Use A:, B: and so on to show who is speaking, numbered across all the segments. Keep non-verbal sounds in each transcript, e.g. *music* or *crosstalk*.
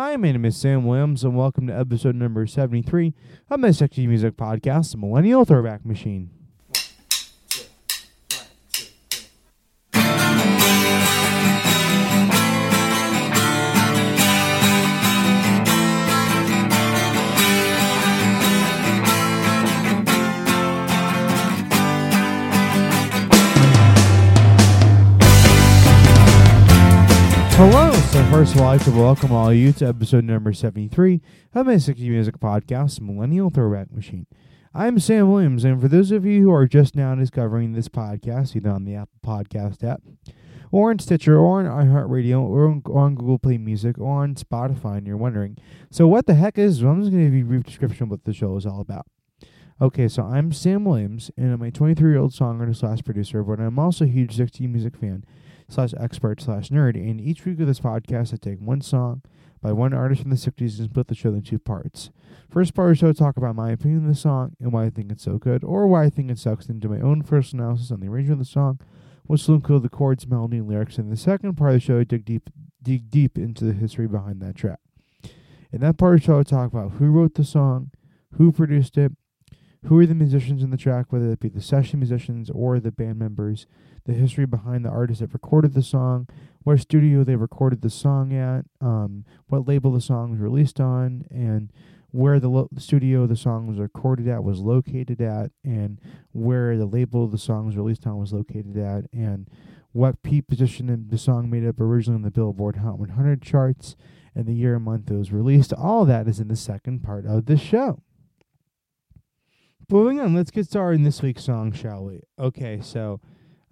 A: Hi, my name is Sam Williams, and welcome to episode number 73 of my Sexy Music Podcast, The Millennial Throwback Machine. First of all, I'd like to welcome all you to episode number 73 of my 60 Music Podcast, Millennial Throwback Machine. I'm Sam Williams, and for those of you who are just now discovering this podcast, either on the Apple Podcast app, or on Stitcher, or on iHeartRadio, or on, or on Google Play Music, or on Spotify, and you're wondering, so what the heck is, well, I'm just going to give you a brief description of what the show is all about. Okay, so I'm Sam Williams, and I'm a 23 year old songwriter slash producer, but I'm also a huge 60 music fan slash expert slash nerd. And each week of this podcast, I take one song by one artist from the 60s and split the show into two parts. First part of the show, I talk about my opinion of the song and why I think it's so good, or why I think it sucks, and do my own first analysis on the arrangement of the song, what's include the chords, melody, and lyrics. And the second part of the show, I dig deep, dig deep into the history behind that track. In that part of the show, I talk about who wrote the song, who produced it, who are the musicians in the track, whether it be the session musicians or the band members, the history behind the artist that recorded the song, what studio they recorded the song at, um, what label the song was released on, and where the lo- studio the song was recorded at was located at, and where the label the song was released on was located at, and what P position the song made up originally on the Billboard Hot 100 charts, and the year and month it was released. All that is in the second part of the show. Moving on, let's get started in this week's song, shall we? Okay, so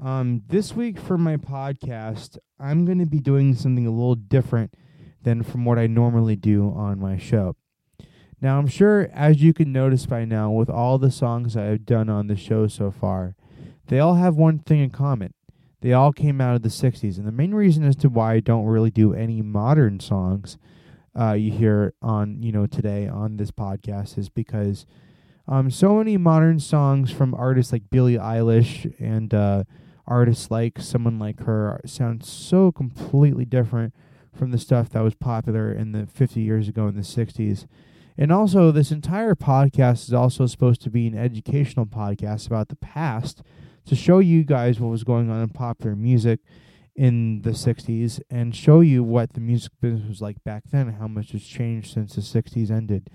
A: um, this week for my podcast, I'm going to be doing something a little different than from what I normally do on my show. Now, I'm sure, as you can notice by now, with all the songs I've done on the show so far, they all have one thing in common. They all came out of the 60s. And the main reason as to why I don't really do any modern songs uh, you hear on, you know, today on this podcast is because um, so many modern songs from artists like Billie Eilish and uh, artists like someone like her sound so completely different from the stuff that was popular in the 50 years ago in the 60s. And also, this entire podcast is also supposed to be an educational podcast about the past to show you guys what was going on in popular music in the 60s and show you what the music business was like back then and how much has changed since the 60s ended.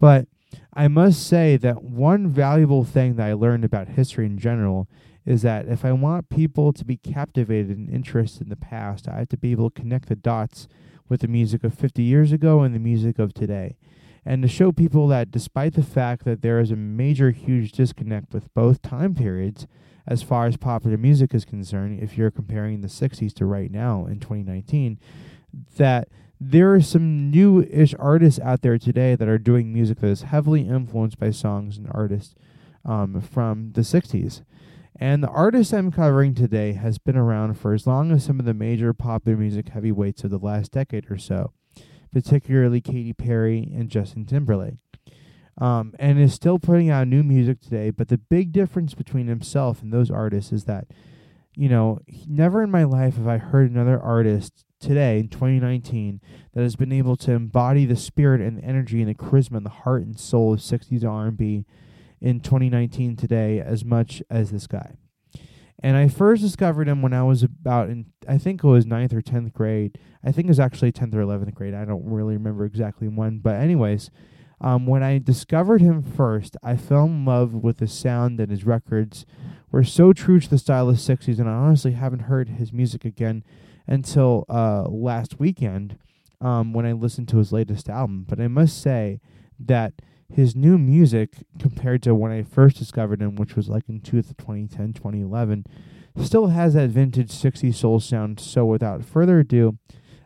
A: But I must say that one valuable thing that I learned about history in general is that if I want people to be captivated and interested in the past, I have to be able to connect the dots with the music of 50 years ago and the music of today. And to show people that despite the fact that there is a major, huge disconnect with both time periods as far as popular music is concerned, if you're comparing the 60s to right now in 2019, that there are some new-ish artists out there today that are doing music that is heavily influenced by songs and artists um, from the 60s. And the artist I'm covering today has been around for as long as some of the major popular music heavyweights of the last decade or so, particularly Katy Perry and Justin Timberlake. Um, and is still putting out new music today, but the big difference between himself and those artists is that, you know, never in my life have I heard another artist today in 2019 that has been able to embody the spirit and the energy and the charisma and the heart and soul of 60s R&B in 2019 today as much as this guy. And I first discovered him when I was about in I think it was ninth or 10th grade. I think it was actually 10th or 11th grade. I don't really remember exactly when, but anyways, um, when I discovered him first, I fell in love with the sound and his records were so true to the style of 60s and I honestly haven't heard his music again until uh, last weekend um, when I listened to his latest album. But I must say that his new music, compared to when I first discovered him, which was like in 2010, 2011, still has that vintage 60s soul sound. So without further ado,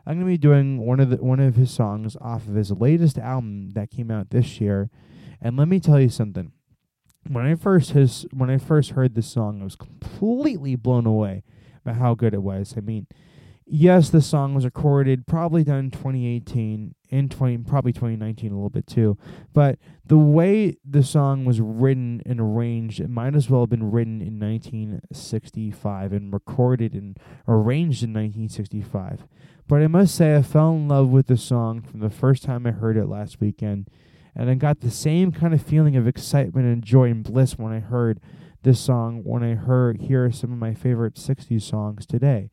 A: I'm going to be doing one of the one of his songs off of his latest album that came out this year. And let me tell you something. When I first his when I first heard this song, I was completely blown away by how good it was. I mean, yes, the song was recorded, probably done in 2018, in 20, probably 2019 a little bit too. But the way the song was written and arranged, it might as well have been written in 1965 and recorded and arranged in 1965. But I must say, I fell in love with the song from the first time I heard it last weekend. And I got the same kind of feeling of excitement and joy and bliss when I heard this song, when I heard hear some of my favorite 60s songs today.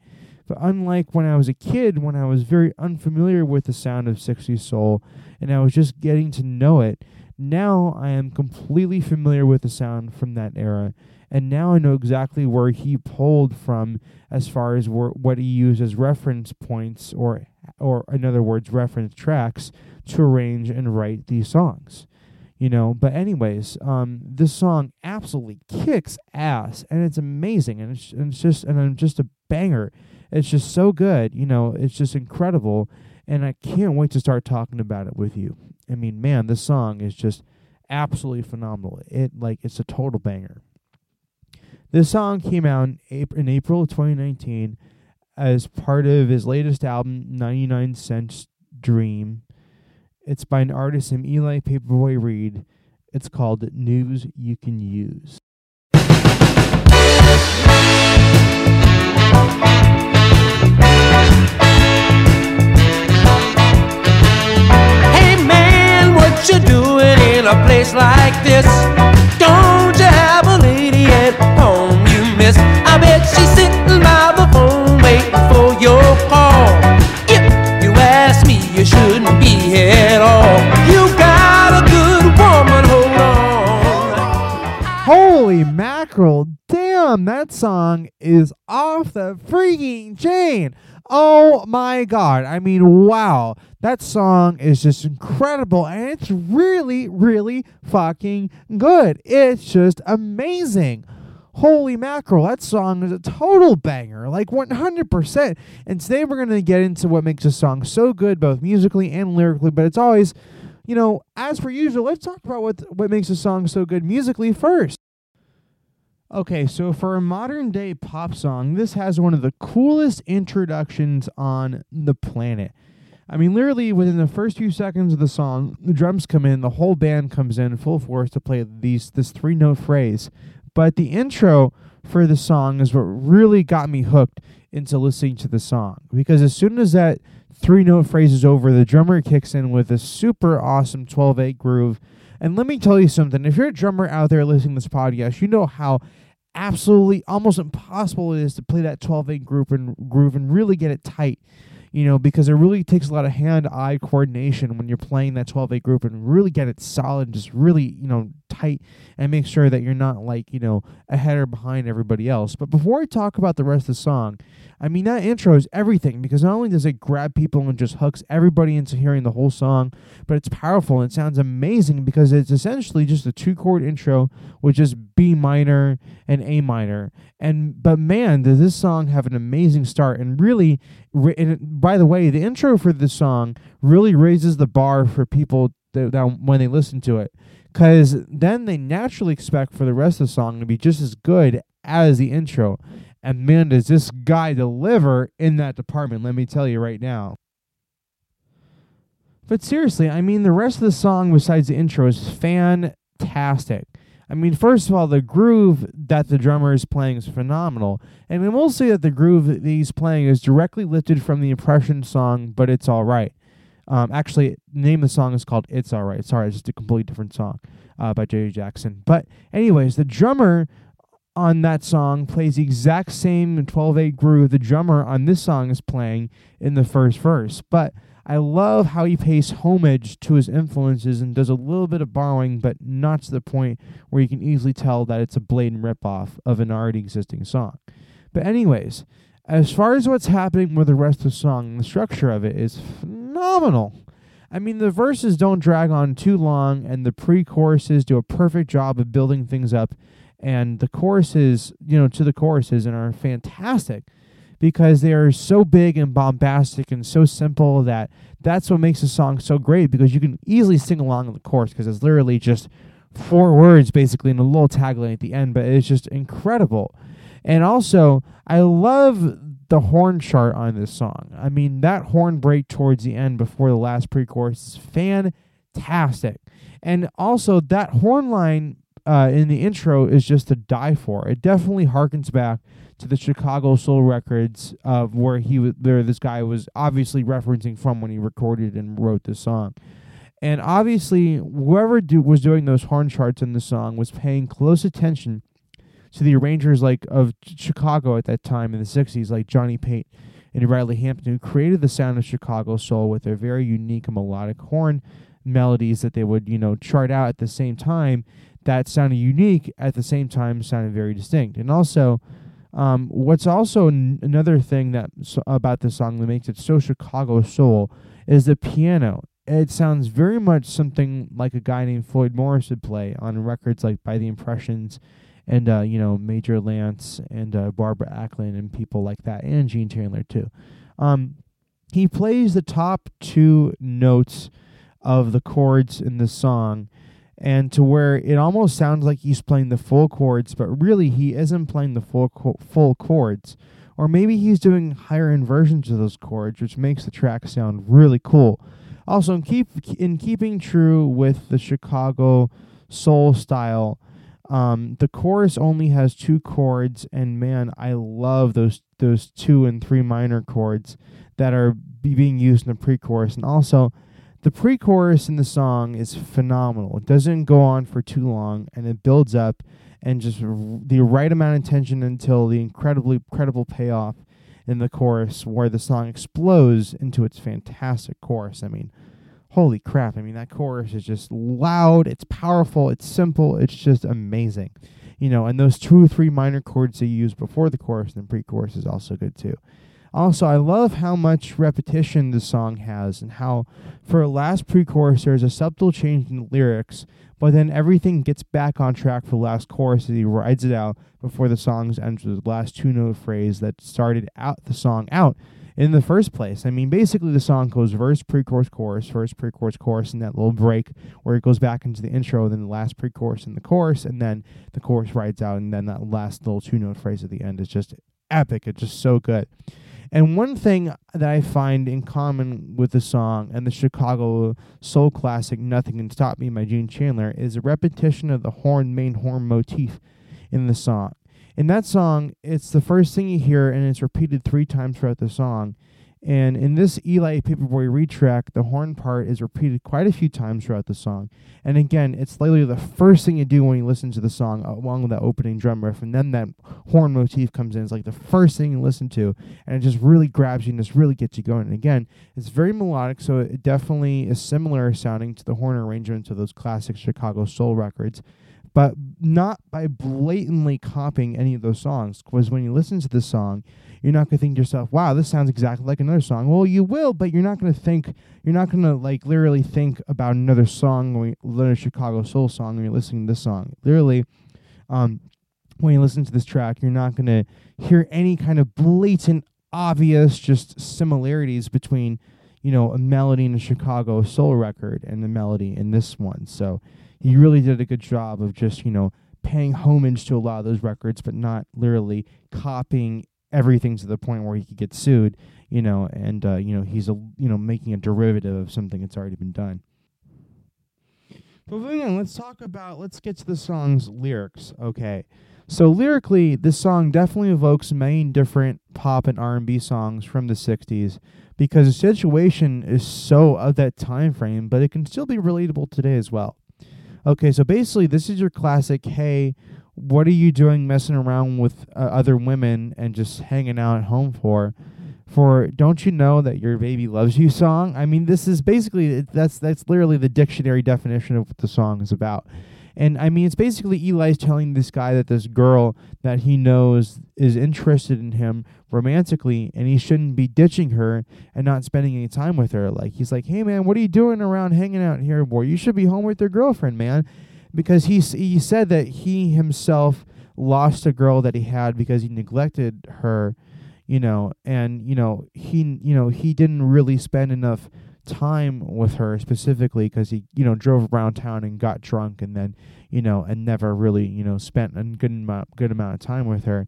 A: But unlike when I was a kid, when I was very unfamiliar with the sound of 60s soul and I was just getting to know it, now I am completely familiar with the sound from that era. And now I know exactly where he pulled from as far as what he used as reference points or or in other words reference tracks to arrange and write these songs you know but anyways um this song absolutely kicks ass and it's amazing and it's, and it's just and I'm just a banger it's just so good you know it's just incredible and I can't wait to start talking about it with you I mean man this song is just absolutely phenomenal it like it's a total banger this song came out in April, in April of 2019 as part of his latest album 99 Cent Dreams it's by an artist named Eli Paperboy Reed. It's called News You Can Use.
B: In a place like this? Don't you have a lady at home you miss? I bet she's sitting by the phone waiting for your call. If you ask me, you shouldn't be here at all. You got a good woman, hold on.
A: Holy mackerel. Damn, that song is off the freaking chain. Oh my god. I mean, wow. That song is just incredible and it's really, really fucking good. It's just amazing. Holy mackerel, that song is a total banger, like 100%. And today we're going to get into what makes a song so good, both musically and lyrically, but it's always, you know, as per usual, let's talk about what, what makes a song so good musically first. Okay, so for a modern day pop song, this has one of the coolest introductions on the planet. I mean, literally within the first few seconds of the song, the drums come in, the whole band comes in full force to play these this three note phrase. But the intro for the song is what really got me hooked into listening to the song because as soon as that three note phrase is over, the drummer kicks in with a super awesome 12 8 groove. And let me tell you something if you're a drummer out there listening to this podcast, you know how absolutely almost impossible it is to play that 12 8 group and groove and really get it tight you know because it really takes a lot of hand eye coordination when you're playing that 12 8 group and really get it solid and just really you know tight and make sure that you're not like you know ahead or behind everybody else. But before i talk about the rest of the song i mean that intro is everything because not only does it grab people and just hooks everybody into hearing the whole song but it's powerful and it sounds amazing because it's essentially just a two chord intro with just b minor and a minor. And but man does this song have an amazing start and really by the way the intro for this song really raises the bar for people that, that when they listen to it because then they naturally expect for the rest of the song to be just as good as the intro and man does this guy deliver in that department let me tell you right now but seriously i mean the rest of the song besides the intro is fantastic I mean, first of all, the groove that the drummer is playing is phenomenal. And we will say that the groove that he's playing is directly lifted from the Impression song, but it's all right. Um, actually, the name of the song is called It's All Right. Sorry, it's just a completely different song uh, by Jerry Jackson. But, anyways, the drummer on that song plays the exact same 12 8 groove the drummer on this song is playing in the first verse. But I love how he pays homage to his influences and does a little bit of borrowing, but not to the point where you can easily tell that it's a blatant ripoff of an already existing song. But, anyways, as far as what's happening with the rest of the song, the structure of it is phenomenal. I mean, the verses don't drag on too long, and the pre choruses do a perfect job of building things up. And the choruses, you know, to the choruses and are fantastic because they are so big and bombastic and so simple that that's what makes a song so great because you can easily sing along in the chorus because it's literally just four words basically and a little tagline at the end, but it's just incredible. And also, I love the horn chart on this song. I mean, that horn break towards the end before the last pre chorus is fantastic. And also, that horn line uh, in the intro is just to die for. It definitely harkens back to the Chicago Soul records of where he was there this guy was obviously referencing from when he recorded and wrote this song. And obviously whoever do, was doing those horn charts in the song was paying close attention to the arrangers like of Chicago at that time in the 60s like Johnny Pate and Riley Hampton who created the sound of Chicago soul with their very unique melodic horn melodies that they would, you know, chart out at the same time that sounded unique at the same time sounded very distinct. And also um, what's also n- another thing that so about the song that makes it so Chicago soul is the piano. It sounds very much something like a guy named Floyd Morris would play on records like by the Impressions and uh, you know Major Lance and uh, Barbara Acklin and people like that, and Gene Chandler too. Um, he plays the top two notes of the chords in the song and to where it almost sounds like he's playing the full chords, but really he isn't playing the full co- full chords. Or maybe he's doing higher inversions of those chords, which makes the track sound really cool. Also, in keep in keeping true with the Chicago soul style, um, the chorus only has two chords, and man, I love those those two and three minor chords that are being used in the pre-chorus, and also the pre chorus in the song is phenomenal. It doesn't go on for too long and it builds up and just r- the right amount of tension until the incredibly credible payoff in the chorus where the song explodes into its fantastic chorus. I mean, holy crap. I mean, that chorus is just loud, it's powerful, it's simple, it's just amazing. You know, and those two or three minor chords they use before the chorus and pre chorus is also good too. Also, I love how much repetition the song has and how for a last pre-chorus there's a subtle change in the lyrics, but then everything gets back on track for the last chorus as he rides it out before the song's ends with the last two-note phrase that started out the song out in the first place. I mean, basically the song goes verse, pre-chorus, chorus, verse, pre-chorus, chorus, and that little break where it goes back into the intro, then the last pre-chorus and the chorus, and then the chorus rides out, and then that last little two-note phrase at the end is just epic. It's just so good. And one thing that I find in common with the song and the Chicago soul classic Nothing Can Stop Me by Gene Chandler is a repetition of the horn main horn motif in the song. In that song, it's the first thing you hear and it's repeated three times throughout the song. And in this Eli Paperboy Reed track, the horn part is repeated quite a few times throughout the song. And again, it's literally the first thing you do when you listen to the song, uh, along with that opening drum riff. And then that horn motif comes in. It's like the first thing you listen to. And it just really grabs you and just really gets you going. And again, it's very melodic, so it definitely is similar sounding to the horn arrangements of those classic Chicago soul records but not by blatantly copying any of those songs. Because when you listen to this song, you're not gonna think to yourself, "Wow, this sounds exactly like another song." Well, you will, but you're not gonna think. You're not gonna like literally think about another song, when you, another Chicago soul song, when you're listening to this song. Literally, um, when you listen to this track, you're not gonna hear any kind of blatant, obvious, just similarities between, you know, a melody in a Chicago soul record and the melody in this one. So he really did a good job of just, you know, paying homage to a lot of those records, but not literally copying everything to the point where he could get sued, you know, and uh, you know, he's a you know, making a derivative of something that's already been done. But moving on, let's talk about let's get to the song's lyrics. Okay. So lyrically, this song definitely evokes many different pop and R&B songs from the 60s because the situation is so of that time frame, but it can still be relatable today as well. Okay, so basically, this is your classic. Hey, what are you doing messing around with uh, other women and just hanging out at home for? For don't you know that your baby loves you *laughs* song? I mean, this is basically that's that's literally the dictionary definition of what the song is about. And I mean, it's basically Eli's telling this guy that this girl that he knows is interested in him romantically, and he shouldn't be ditching her and not spending any time with her. Like, he's like, hey, man, what are you doing around hanging out here, boy? You should be home with your girlfriend, man. Because he, he said that he himself lost a girl that he had because he neglected her, you know, and, you know, he, you know, he didn't really spend enough time with her specifically because he you know drove around town and got drunk and then you know and never really you know spent a good amount good amount of time with her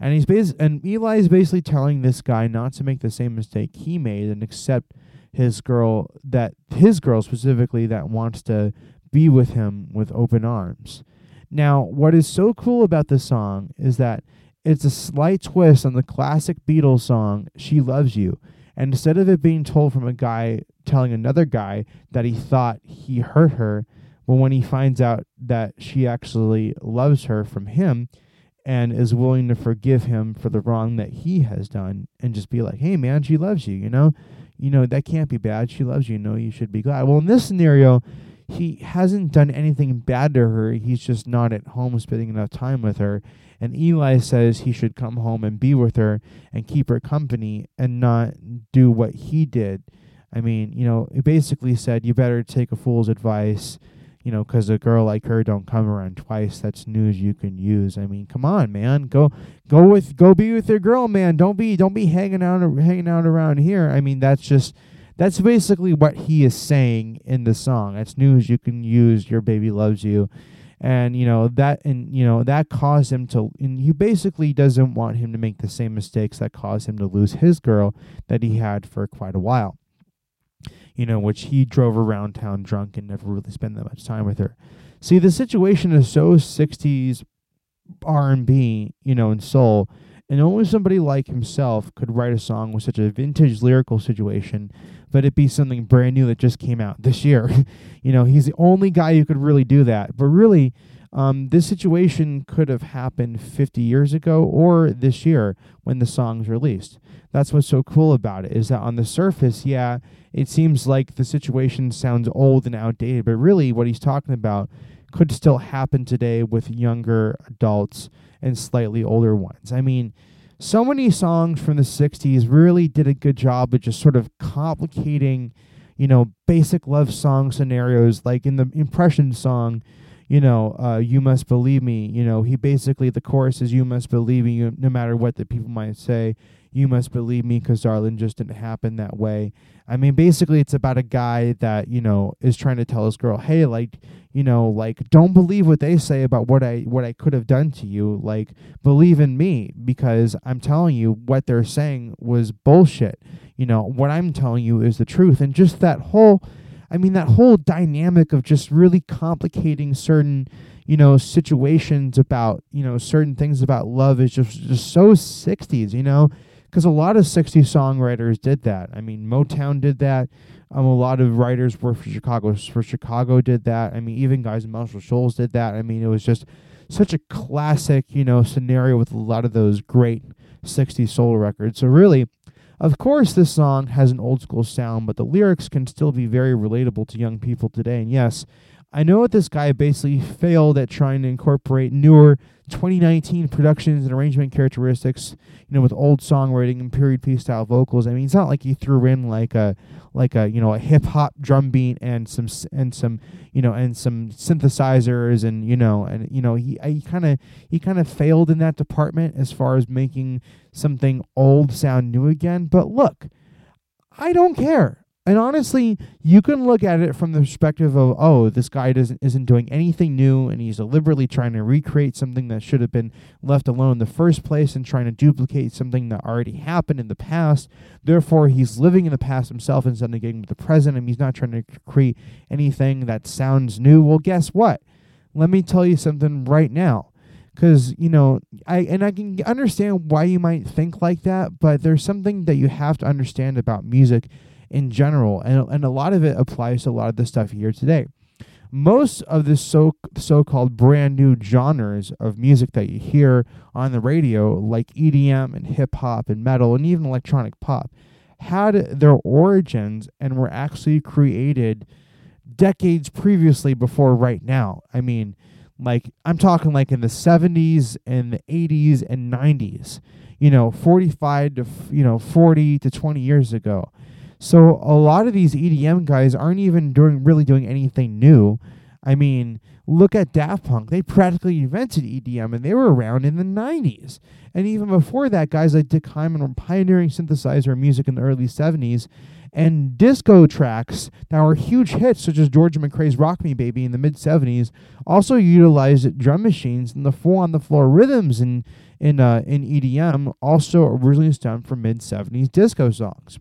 A: and he's bas- and Eli is basically telling this guy not to make the same mistake he made and accept his girl that his girl specifically that wants to be with him with open arms Now, what is so cool about this song is that it's a slight twist on the classic Beatles song, She Loves You. And instead of it being told from a guy telling another guy that he thought he hurt her, but when he finds out that she actually loves her from him and is willing to forgive him for the wrong that he has done and just be like, hey, man, she loves you, you know? You know, that can't be bad. She loves you. Know, you should be glad. Well, in this scenario, he hasn't done anything bad to her. He's just not at home spending enough time with her. And Eli says he should come home and be with her and keep her company and not do what he did. I mean, you know, he basically said, you better take a fool's advice you know, 'cause a girl like her don't come around twice. That's news you can use. I mean, come on, man, go, go with, go be with your girl, man. Don't be, don't be hanging out, hanging out around here. I mean, that's just, that's basically what he is saying in the song. That's news you can use. Your baby loves you, and you know that, and you know that caused him to. And he basically doesn't want him to make the same mistakes that caused him to lose his girl that he had for quite a while you know, which he drove around town drunk and never really spent that much time with her. See, the situation is so 60s R&B, you know, and soul, and only somebody like himself could write a song with such a vintage lyrical situation, but it be something brand new that just came out this year. *laughs* you know, he's the only guy who could really do that. But really, um, this situation could have happened 50 years ago or this year when the song's released. That's what's so cool about it is that on the surface, yeah, it seems like the situation sounds old and outdated, but really what he's talking about could still happen today with younger adults and slightly older ones. I mean, so many songs from the 60s really did a good job of just sort of complicating, you know, basic love song scenarios like in the impression song you know, uh, you must believe me. You know, he basically, the chorus is, you must believe me, no matter what the people might say. You must believe me because darling just didn't happen that way. I mean, basically, it's about a guy that, you know, is trying to tell his girl, hey, like, you know, like, don't believe what they say about what I, what I could have done to you. Like, believe in me because I'm telling you what they're saying was bullshit. You know, what I'm telling you is the truth. And just that whole, I mean, that whole dynamic of just really complicating certain, you know, situations about, you know, certain things about love is just, just so 60s, you know? Because a lot of 60s songwriters did that. I mean, Motown did that. Um, a lot of writers were for Chicago. For Chicago, did that. I mean, even guys in Muscle Shoals did that. I mean, it was just such a classic, you know, scenario with a lot of those great 60s soul records. So really, of course, this song has an old school sound, but the lyrics can still be very relatable to young people today. And yes, I know that this guy basically failed at trying to incorporate newer 2019 productions and arrangement characteristics, you know, with old songwriting and period piece style vocals. I mean, it's not like he threw in like a like a you know a hip hop drum beat and some and some you know and some synthesizers and you know and you know he he kind of he kind of failed in that department as far as making something old sound new again. But look, I don't care. And honestly, you can look at it from the perspective of, oh, this guy doesn't isn't doing anything new, and he's deliberately trying to recreate something that should have been left alone in the first place, and trying to duplicate something that already happened in the past. Therefore, he's living in the past himself instead of getting with the present, and he's not trying to create anything that sounds new. Well, guess what? Let me tell you something right now because you know i and i can understand why you might think like that but there's something that you have to understand about music in general and, and a lot of it applies to a lot of the stuff here today most of the so so-called brand new genres of music that you hear on the radio like edm and hip hop and metal and even electronic pop had their origins and were actually created decades previously before right now i mean like I'm talking like in the 70s and the 80s and 90s, you know, 45 to you know 40 to 20 years ago. So a lot of these EDM guys aren't even doing really doing anything new. I mean, look at Daft Punk. They practically invented EDM and they were around in the 90s. And even before that, guys like Dick Hyman were pioneering synthesizer music in the early 70s and disco tracks that were huge hits, such as Georgia McCrae's Rock Me Baby in the mid 70s, also utilized drum machines and the four on the floor rhythms in, in, uh, in EDM, also originally stemmed from mid 70s disco songs.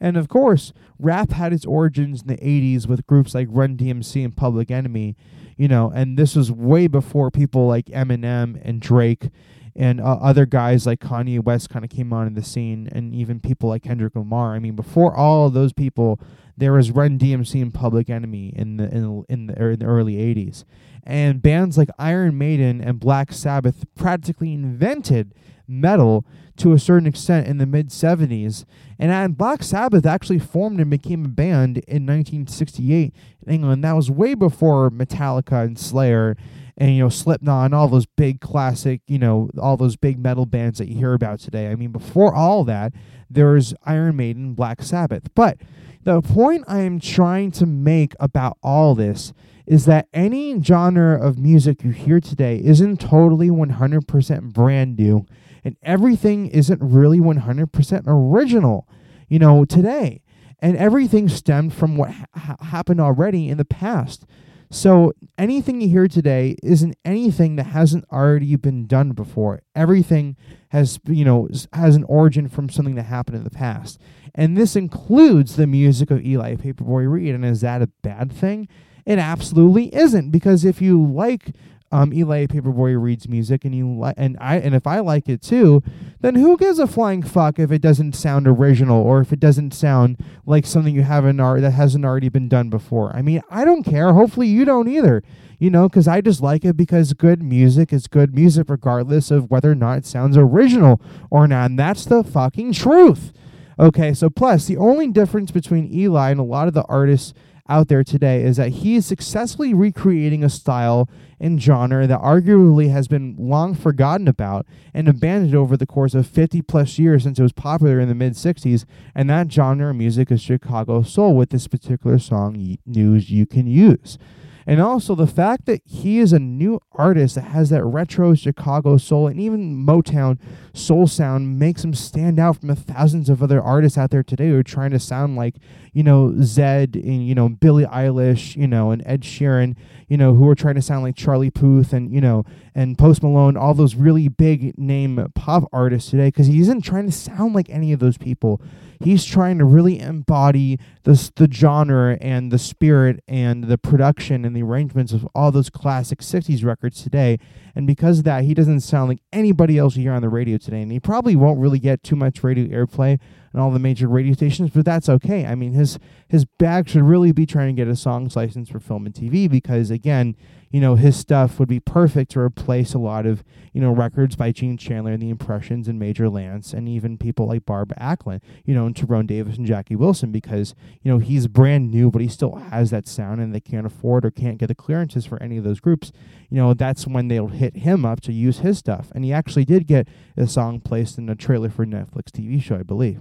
A: And of course, rap had its origins in the 80s with groups like Run DMC and Public Enemy, you know, and this was way before people like Eminem and Drake and uh, other guys like Kanye West kind of came on in the scene, and even people like Kendrick Lamar. I mean, before all of those people, there was Run DMC and Public Enemy in the in in the, er, in the early '80s, and bands like Iron Maiden and Black Sabbath practically invented metal to a certain extent in the mid 70s. And Black Sabbath actually formed and became a band in 1968 in England. That was way before Metallica and Slayer and, you know, Slipknot and all those big classic, you know, all those big metal bands that you hear about today. I mean, before all that, there was Iron Maiden, Black Sabbath. But the point I am trying to make about all this is that any genre of music you hear today isn't totally 100% brand new and everything isn't really 100% original, you know, today. And everything stemmed from what ha- happened already in the past. So anything you hear today isn't anything that hasn't already been done before. Everything has, you know, has an origin from something that happened in the past. And this includes the music of Eli Paperboy Reed. And is that a bad thing? It absolutely isn't because if you like um, Eli Paperboy Reed's music, and you like, and I, and if I like it too, then who gives a flying fuck if it doesn't sound original or if it doesn't sound like something you haven't that hasn't already been done before? I mean, I don't care. Hopefully, you don't either. You know, because I just like it because good music is good music, regardless of whether or not it sounds original or not. And that's the fucking truth. Okay, so plus the only difference between Eli and a lot of the artists out there today is that he is successfully recreating a style and genre that arguably has been long forgotten about and abandoned over the course of 50 plus years since it was popular in the mid 60s. And that genre of music is Chicago Soul with this particular song, News You Can Use. And also the fact that he is a new artist that has that retro Chicago soul and even Motown soul sound makes him stand out from the thousands of other artists out there today who are trying to sound like, you know, Zedd and, you know, Billie Eilish, you know, and Ed Sheeran, you know, who are trying to sound like Charlie Puth and, you know, and Post Malone, all those really big name pop artists today, because he isn't trying to sound like any of those people he's trying to really embody the the genre and the spirit and the production and the arrangements of all those classic 60s records today. And because of that, he doesn't sound like anybody else you hear on the radio today. And he probably won't really get too much radio airplay on all the major radio stations, but that's okay. I mean, his his bag should really be trying to get a songs license for film and TV because again, you know, his stuff would be perfect to replace a lot of, you know, records by Gene Chandler and the Impressions and Major Lance and even people like Barbara Acklin, you know, and Tyrone Davis and Jackie Wilson because, you know, he's brand new, but he still has that sound and they can't afford or can't get the clearances for any of those groups. You know, that's when they'll hit him up to use his stuff. And he actually did get a song placed in a trailer for Netflix TV show, I believe.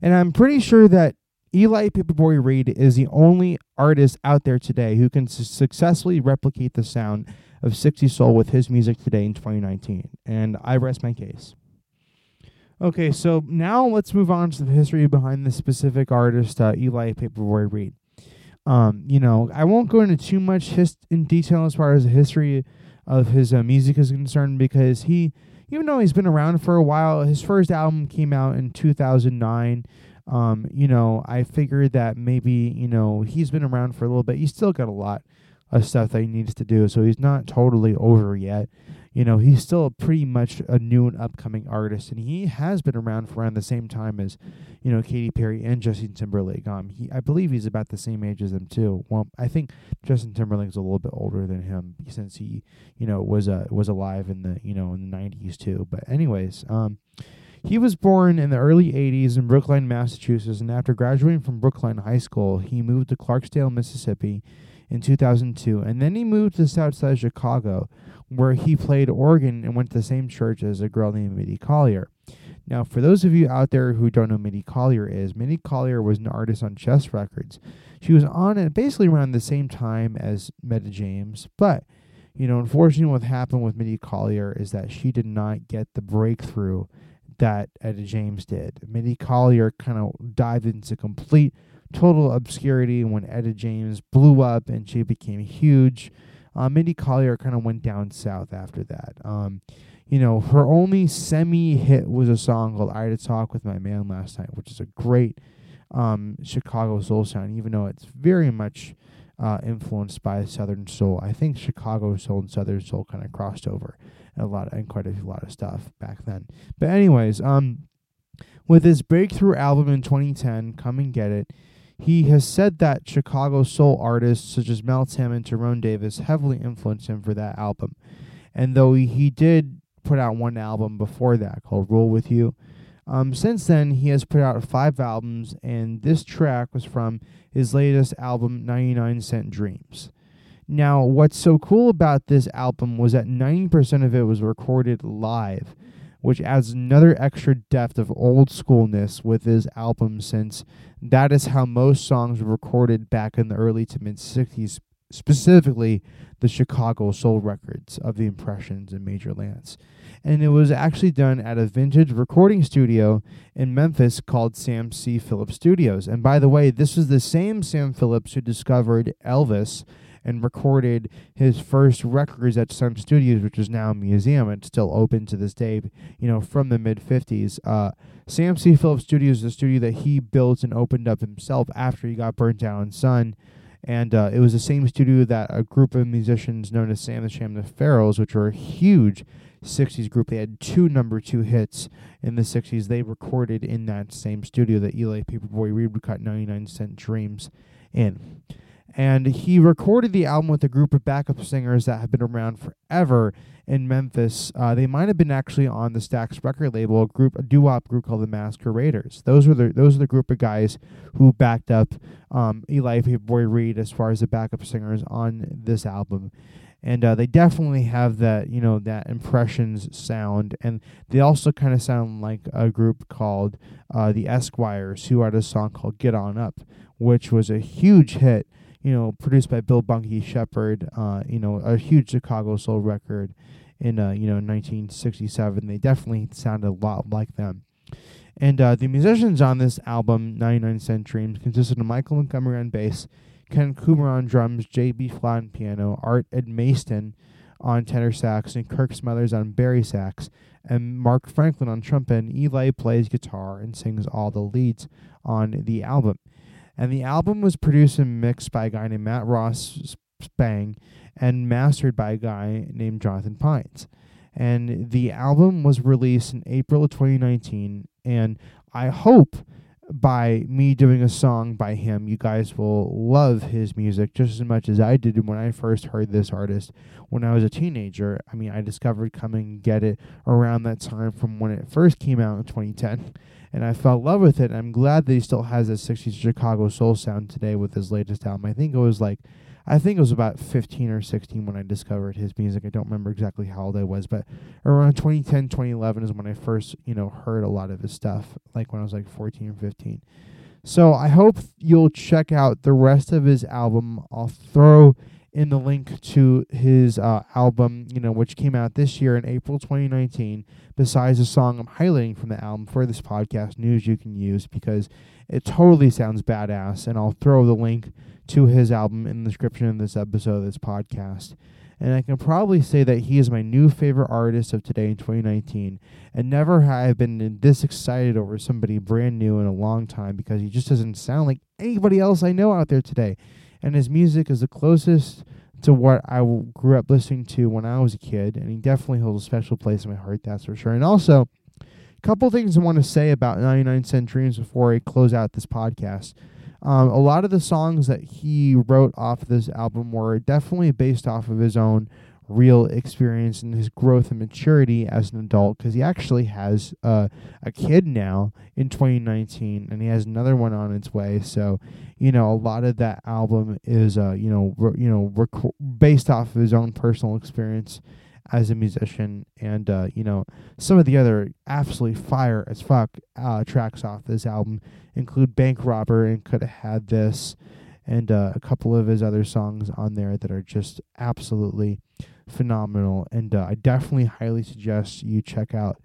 A: And I'm pretty sure that Eli Paperboy Reed is the only artist out there today who can su- successfully replicate the sound of 60 Soul with his music today in 2019. And I rest my case. Okay, so now let's move on to the history behind the specific artist, uh, Eli Paperboy Reed. Um, you know, I won't go into too much in detail as far as the history of his uh, music is concerned because he, even though he's been around for a while, his first album came out in 2009 um, you know, I figured that maybe, you know, he's been around for a little bit. He's still got a lot of stuff that he needs to do, so he's not totally over yet. You know, he's still pretty much a new and upcoming artist, and he has been around for around the same time as, you know, Katy Perry and Justin Timberlake. Um, he, I believe he's about the same age as them too. Well, I think Justin Timberlake's a little bit older than him since he, you know, was uh was alive in the you know in the nineties too. But anyways, um, he was born in the early 80s in Brookline, Massachusetts, and after graduating from Brookline High School, he moved to Clarksdale, Mississippi in 2002, and then he moved to south side Chicago, where he played organ and went to the same church as a girl named Mitty Collier. Now, for those of you out there who don't know Mitty Collier is, Mitty Collier was an artist on Chess Records. She was on it basically around the same time as Etta James, but you know, unfortunately, what happened with Mitty Collier is that she did not get the breakthrough that Etta James did. Mitty Collier kind of dived into complete, total obscurity when Etta James blew up and she became huge. Uh, Mitty Collier kind of went down south after that. Um, you know, her only semi hit was a song called I Had a Talk with My Man Last Night, which is a great um, Chicago soul sound, even though it's very much uh, influenced by Southern Soul. I think Chicago Soul and Southern Soul kind of crossed over a lot and quite a lot of stuff back then. But anyways, um, with his breakthrough album in 2010, "Come and Get It," he has said that Chicago soul artists such as Mel Tim and Tyrone Davis heavily influenced him for that album. And though he did put out one album before that called "Roll with You," um, since then he has put out five albums, and this track was from his latest album, 99 Cent Dreams. Now, what's so cool about this album was that 90% of it was recorded live, which adds another extra depth of old schoolness with his album since that is how most songs were recorded back in the early to mid 60s, specifically the Chicago Soul records of the Impressions and Major Lance. And it was actually done at a vintage recording studio in Memphis called Sam C. Phillips Studios. And by the way, this was the same Sam Phillips who discovered Elvis and recorded his first records at Sun Studios, which is now a museum. It's still open to this day, you know, from the mid 50s. Uh, Sam C. Phillips Studios is a studio that he built and opened up himself after he got burnt down in Sun. And uh, it was the same studio that a group of musicians known as Sam the Sham the Pharaohs, which were a huge 60s group. They had two number two hits in the 60s. They recorded in that same studio that Eli Paperboy Reed would cut 99 Cent Dreams in and he recorded the album with a group of backup singers that have been around forever in Memphis. Uh, they might have been actually on the Stax record label, a group, a doo-wop group called the Masqueraders. Those were the those are the group of guys who backed up um, Eli Boy Reed as far as the backup singers on this album. And uh, they definitely have that, you know, that impressions sound, and they also kind of sound like a group called uh, the Esquires, who had a song called "Get On Up," which was a huge hit you know, produced by Bill Bunky Sheppard, uh, you know, a huge Chicago soul record in, uh, you know, 1967. They definitely sounded a lot like them. And uh, the musicians on this album, 99 Cent Dreams, consisted of Michael Montgomery on bass, Ken Coomer on drums, J.B. Flatt on piano, Art Edmaiston on tenor sax, and Kirk Smothers on bari sax, and Mark Franklin on trumpet. And Eli plays guitar and sings all the leads on the album. And the album was produced and mixed by a guy named Matt Ross Spang and mastered by a guy named Jonathan Pines. And the album was released in April of 2019. And I hope by me doing a song by him, you guys will love his music just as much as I did when I first heard this artist when I was a teenager. I mean, I discovered Come and Get It around that time from when it first came out in 2010 and I fell in love with it. And I'm glad that he still has that 60s Chicago soul sound today with his latest album. I think it was like, I think it was about 15 or 16 when I discovered his music. I don't remember exactly how old I was, but around 2010, 2011 is when I first, you know, heard a lot of his stuff, like when I was like 14 or 15. So I hope you'll check out the rest of his album. I'll throw in the link to his uh, album, you know, which came out this year in April 2019. Besides the song I'm highlighting from the album for this podcast news, you can use because it totally sounds badass. And I'll throw the link to his album in the description of this episode of this podcast. And I can probably say that he is my new favorite artist of today in 2019. And never have I been this excited over somebody brand new in a long time because he just doesn't sound like anybody else I know out there today and his music is the closest to what I grew up listening to when I was a kid, and he definitely holds a special place in my heart, that's for sure. And also, a couple things I want to say about 99 Cent Dreams before I close out this podcast. Um, a lot of the songs that he wrote off this album were definitely based off of his own real experience and his growth and maturity as an adult because he actually has uh, a kid now in 2019 and he has another one on its way. So you know a lot of that album is uh you know you know rec- based off of his own personal experience as a musician. And uh you know some of the other absolutely fire as fuck uh tracks off this album include bank robber and could have had this and uh, a couple of his other songs on there that are just absolutely phenomenal. And uh, I definitely highly suggest you check out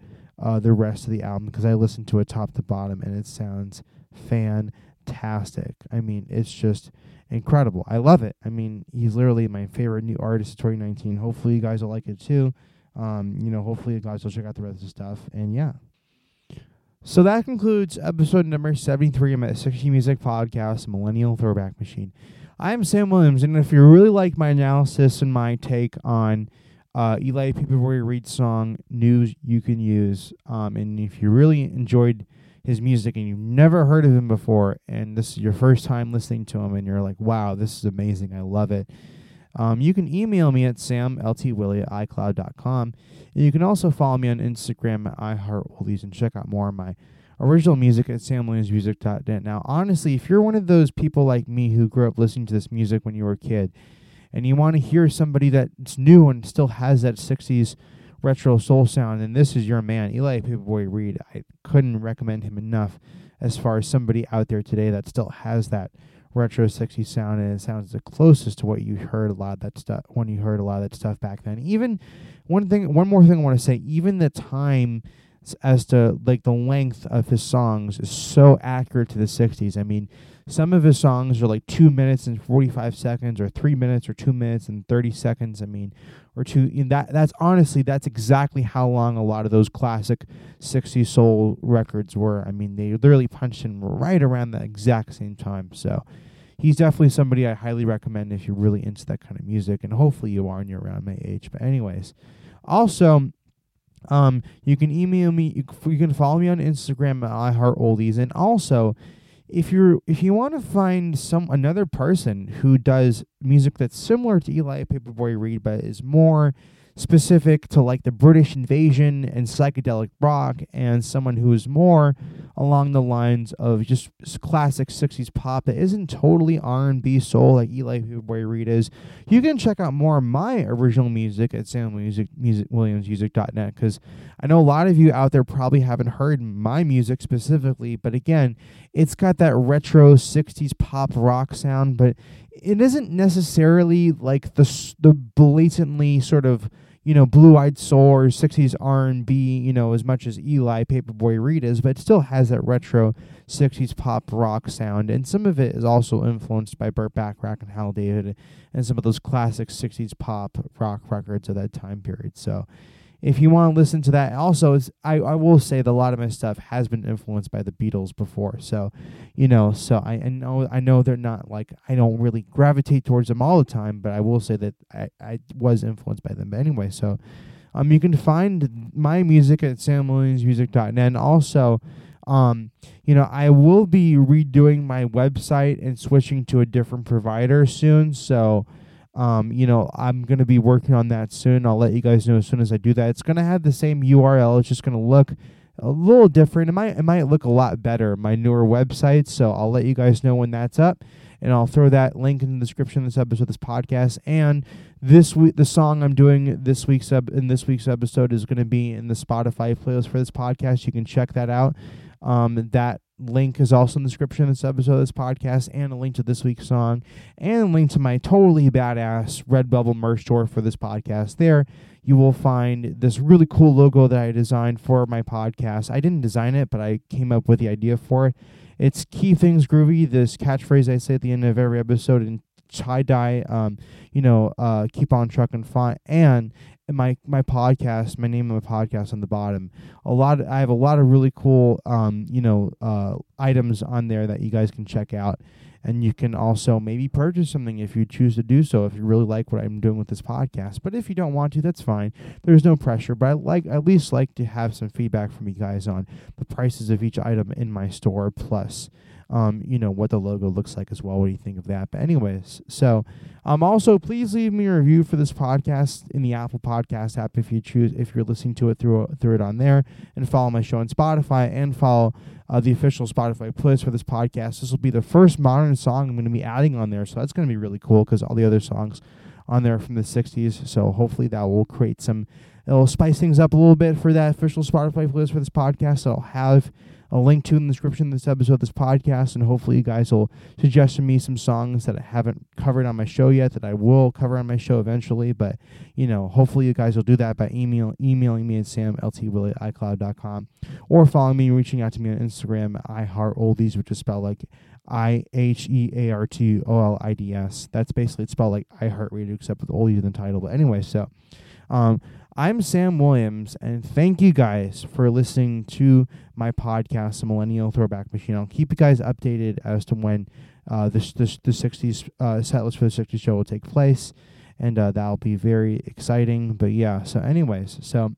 A: uh, the rest of the album because I listened to it top to bottom and it sounds fantastic. I mean, it's just incredible. I love it. I mean, he's literally my favorite new artist of 2019. Hopefully, you guys will like it too. Um, you know, hopefully, you guys will check out the rest of the stuff. And yeah. So that concludes episode number 73 of my 60 Music Podcast, Millennial Throwback Machine. I'm Sam Williams, and if you really like my analysis and my take on uh, Eli Paperboy Reed song "News You Can Use," um, and if you really enjoyed his music and you've never heard of him before, and this is your first time listening to him, and you're like, "Wow, this is amazing! I love it." Um, you can email me at samltwillie at icloud.com. And you can also follow me on Instagram at iHeartOldies and check out more of my original music at samwilliamsmusic.net. Now, honestly, if you're one of those people like me who grew up listening to this music when you were a kid, and you want to hear somebody that's new and still has that 60s retro soul sound, and this is your man, Eli Paperboy Reed. I couldn't recommend him enough as far as somebody out there today that still has that retro 60s sound and it sounds the closest to what you heard a lot of that stuff when you heard a lot of that stuff back then even one thing one more thing i want to say even the time as to like the length of his songs is so accurate to the 60s i mean some of his songs are like two minutes and 45 seconds or three minutes or two minutes and 30 seconds i mean or two that that's honestly that's exactly how long a lot of those classic 60s soul records were i mean they literally punched in right around the exact same time so he's definitely somebody I highly recommend if you're really into that kind of music, and hopefully you are and you're around my age. But anyways, also. Um, you can email me. You, can follow me on Instagram at iHeartOldies, and also, if you're if you want to find some another person who does music that's similar to Eli Paperboy Reed, but is more specific to like the British invasion and psychedelic rock, and someone who is more along the lines of just classic 60s pop that isn't totally R&B soul like Eli Boy Reed is, you can check out more of my original music at Sam Music, music samwilliamsmusic.net because I know a lot of you out there probably haven't heard my music specifically, but again, it's got that retro 60s pop rock sound, but it isn't necessarily like the the blatantly sort of you know, Blue Eyed Soul or 60s R&B, you know, as much as Eli Paperboy Reed is, but it still has that retro 60s pop rock sound. And some of it is also influenced by Burt Bacharach and Hal David and some of those classic 60s pop rock records of that time period. So if you want to listen to that, also, I, I will say that a lot of my stuff has been influenced by the Beatles before. So, you know, so I, I know I know they're not like I don't really gravitate towards them all the time, but I will say that I, I was influenced by them. But anyway, so um, you can find my music at samwilliamsmusic.net. And also, um, you know, I will be redoing my website and switching to a different provider soon. So, um, you know, I'm going to be working on that soon. I'll let you guys know as soon as I do that. It's going to have the same URL. It's just going to look a little different. It might it might look a lot better, my newer website. So I'll let you guys know when that's up. And I'll throw that link in the description of this episode this podcast. And this week the song I'm doing this week's sub in this week's episode is going to be in the Spotify playlist for this podcast. You can check that out. Um, that link is also in the description of this episode of this podcast and a link to this week's song and a link to my totally badass Redbubble merch store for this podcast. There you will find this really cool logo that i designed for my podcast. I didn't design it but i came up with the idea for it. It's keep things groovy this catchphrase i say at the end of every episode in tie dye um you know uh keep on trucking fine and my my podcast, my name of my podcast on the bottom. A lot of, I have a lot of really cool um, you know, uh items on there that you guys can check out. And you can also maybe purchase something if you choose to do so, if you really like what I'm doing with this podcast. But if you don't want to, that's fine. There's no pressure. But I like at least like to have some feedback from you guys on the prices of each item in my store plus um, you know, what the logo looks like as well. What do you think of that? But anyways, so um, also please leave me a review for this podcast in the Apple Podcast app if you choose, if you're listening to it through through it on there, and follow my show on Spotify and follow uh, the official Spotify playlist for this podcast. This will be the first modern song I'm going to be adding on there, so that's going to be really cool because all the other songs on there from the 60s. So hopefully that will create some, it'll spice things up a little bit for that official Spotify playlist for this podcast. So I'll have a link to in the description of this episode of this podcast, and hopefully you guys will suggest to me some songs that I haven't covered on my show yet that I will cover on my show eventually. But you know, hopefully you guys will do that by email emailing me at samlitwilli at icloud.com or following me, and reaching out to me on Instagram, iHeartOldies, which is spelled like I H E A R T O L I D S. That's basically it's spelled like iHeartRadio, except with oldies in the title. But anyway, so um, I'm Sam Williams, and thank you guys for listening to my podcast, The Millennial Throwback Machine. I'll keep you guys updated as to when uh, the the the '60s uh, set list for the '60s show will take place, and uh, that'll be very exciting. But yeah, so anyways, so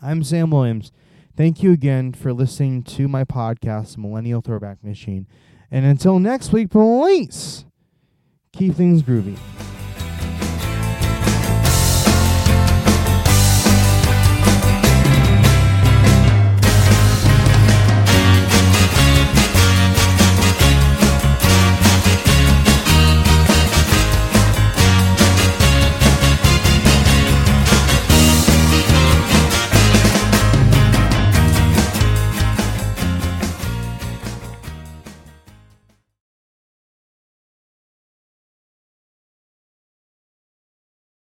A: I'm Sam Williams. Thank you again for listening to my podcast, The Millennial Throwback Machine. And until next week, please keep things groovy.